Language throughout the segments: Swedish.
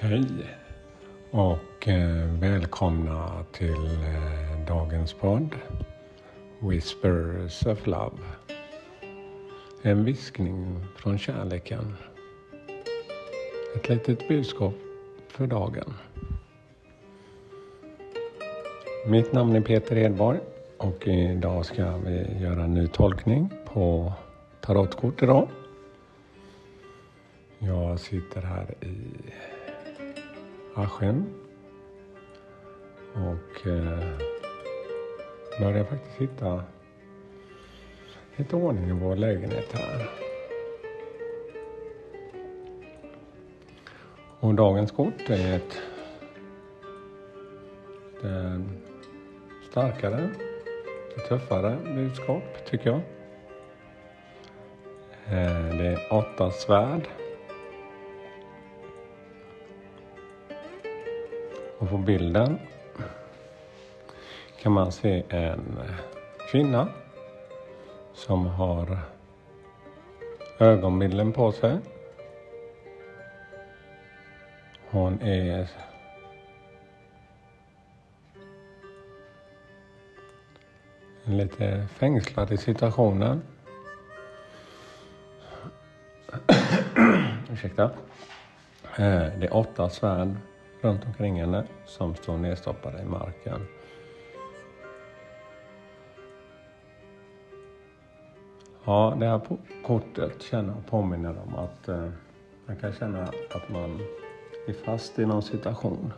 Hej och eh, välkomna till eh, dagens podd Whispers of Love. En viskning från kärleken. Ett litet budskap för dagen. Mitt namn är Peter Edborg och idag ska vi göra en ny tolkning på tarotkort idag. Jag sitter här i Aschen. och eh, börjar faktiskt hitta lite ordning i vår lägenhet här. Och dagens kort är ett, ett starkare, ett tuffare budskap tycker jag. Eh, det är åtta svärd. Och på bilden kan man se en kvinna som har ögonbilden på sig. Hon är lite fängslad i situationen. Ursäkta. Eh, det är åtta svärd runt omkring henne som står nedstoppade i marken. Ja, det här kortet känner och påminner om att eh, man kan känna att man är fast i någon situation.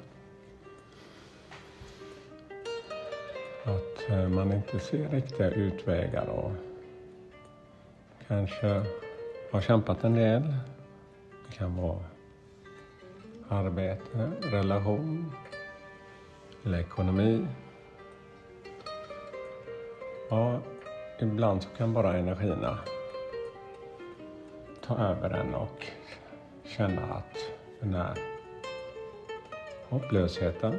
Att eh, man inte ser riktiga utvägar och kanske har kämpat en del. Det kan vara arbete, relation eller ekonomi. Ja, ibland så kan bara energierna ta över en och känna att den här hopplösheten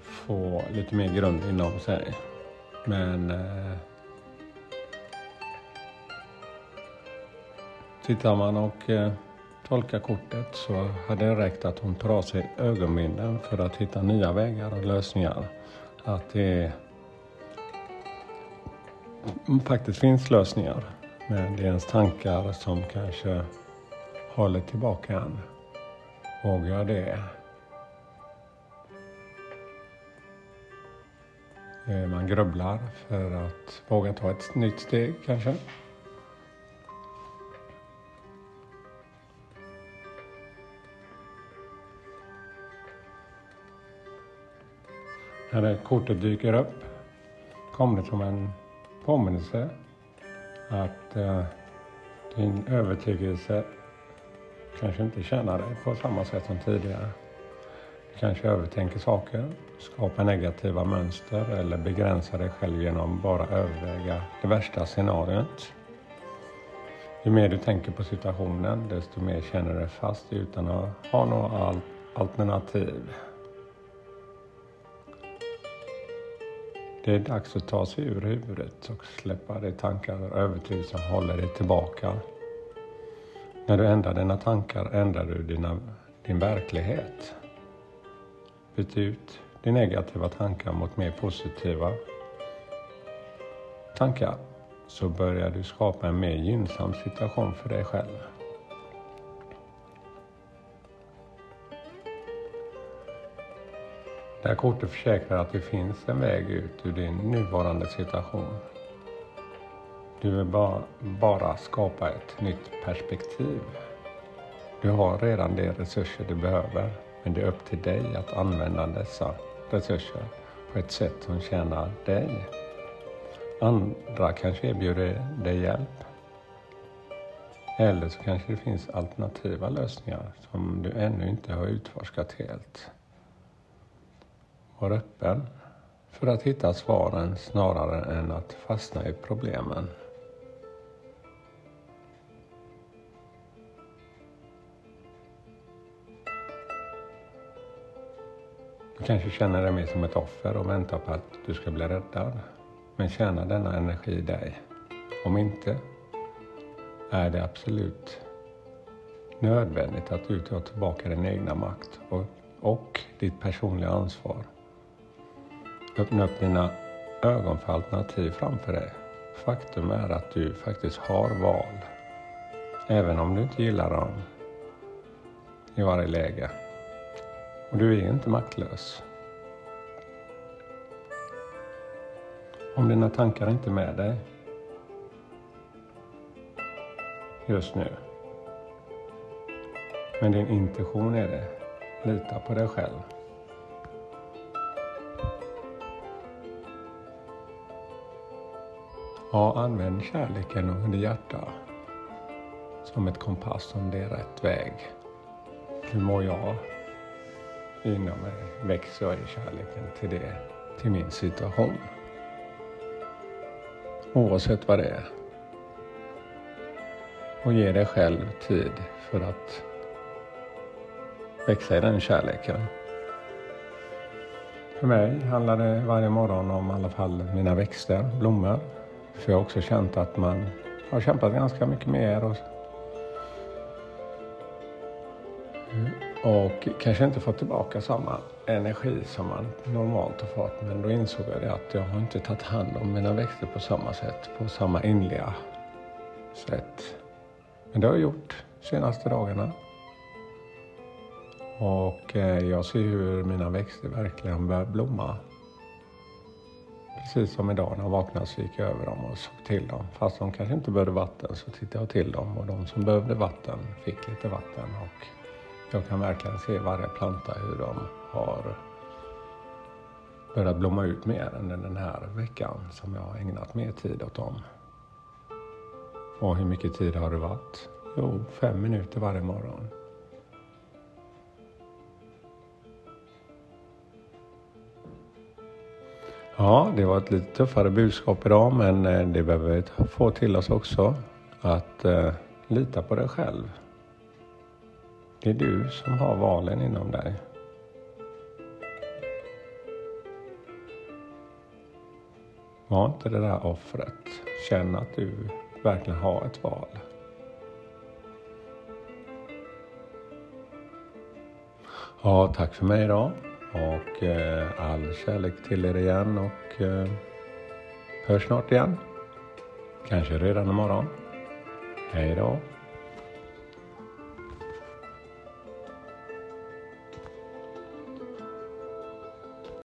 får lite mer grund inom sig. Men eh, tittar man och eh, tolka kortet så hade det räckt att hon tar av sig ögonbindeln för att hitta nya vägar och lösningar. Att det faktiskt finns lösningar. Men det är ens tankar som kanske håller tillbaka en. Vågar det? Eh, man grubblar för att våga ta ett nytt steg kanske. När det kortet dyker upp kommer det som en påminnelse att uh, din övertygelse kanske inte tjänar dig på samma sätt som tidigare. Du kanske övertänker saker, skapar negativa mönster eller begränsar dig själv genom bara överväga det värsta scenariot. Ju mer du tänker på situationen, desto mer känner du dig fast utan att ha några alternativ. Det är dags att ta sig ur huvudet och släppa de tankar och övertygelser som håller dig tillbaka. När du ändrar dina tankar ändrar du dina, din verklighet. Byt ut de negativa tankar mot mer positiva tankar så börjar du skapa en mer gynnsam situation för dig själv. Det här kortet försäkrar att det finns en väg ut ur din nuvarande situation. Du vill bara, bara skapa ett nytt perspektiv. Du har redan de resurser du behöver, men det är upp till dig att använda dessa resurser på ett sätt som tjänar dig. Andra kanske erbjuder dig hjälp. Eller så kanske det finns alternativa lösningar som du ännu inte har utforskat helt. Var öppen för att hitta svaren snarare än att fastna i problemen. Du kanske känner dig mer som ett offer och väntar på att du ska bli räddad. Men tjänar denna energi dig? Om inte, är det absolut nödvändigt att du tar tillbaka din egna makt och, och ditt personliga ansvar. Öppna upp dina ögon för alternativ framför dig. Faktum är att du faktiskt har val. Även om du inte gillar dem i varje läge. Och du är inte maktlös. Om dina tankar inte är med dig just nu. Men din intention är det. Lita på dig själv. Ja, använd kärleken och ditt hjärta som ett kompass om det är rätt väg. Hur mår jag inom mig? Växer jag i kärleken till det, till min situation? Oavsett vad det är. Och ge dig själv tid för att växa i den kärleken. För mig handlar det varje morgon om i alla fall mina växter, blommor. För jag har också känt att man har kämpat ganska mycket mer och, och kanske inte fått tillbaka samma energi som man normalt har fått. Men då insåg jag det att jag har inte tagit hand om mina växter på samma sätt, på samma inliga sätt. Men det har jag gjort de senaste dagarna. Och eh, jag ser hur mina växter verkligen börjar blomma. Precis som idag när jag vaknade så gick jag över dem och såg till dem. Fast de kanske inte behövde vatten så tittade jag till dem och de som behövde vatten fick lite vatten. Och jag kan verkligen se varje planta hur de har börjat blomma ut mer än den här veckan som jag har ägnat mer tid åt dem. Och hur mycket tid har det varit? Jo, fem minuter varje morgon. Ja, det var ett lite tuffare budskap idag men eh, det behöver vi få till oss också. Att eh, lita på dig själv. Det är du som har valen inom dig. Var inte det där offret. Känn att du verkligen har ett val. Ja, tack för mig idag. Och eh, all kärlek till er igen och eh, hörs snart igen. Kanske redan imorgon. Hej då.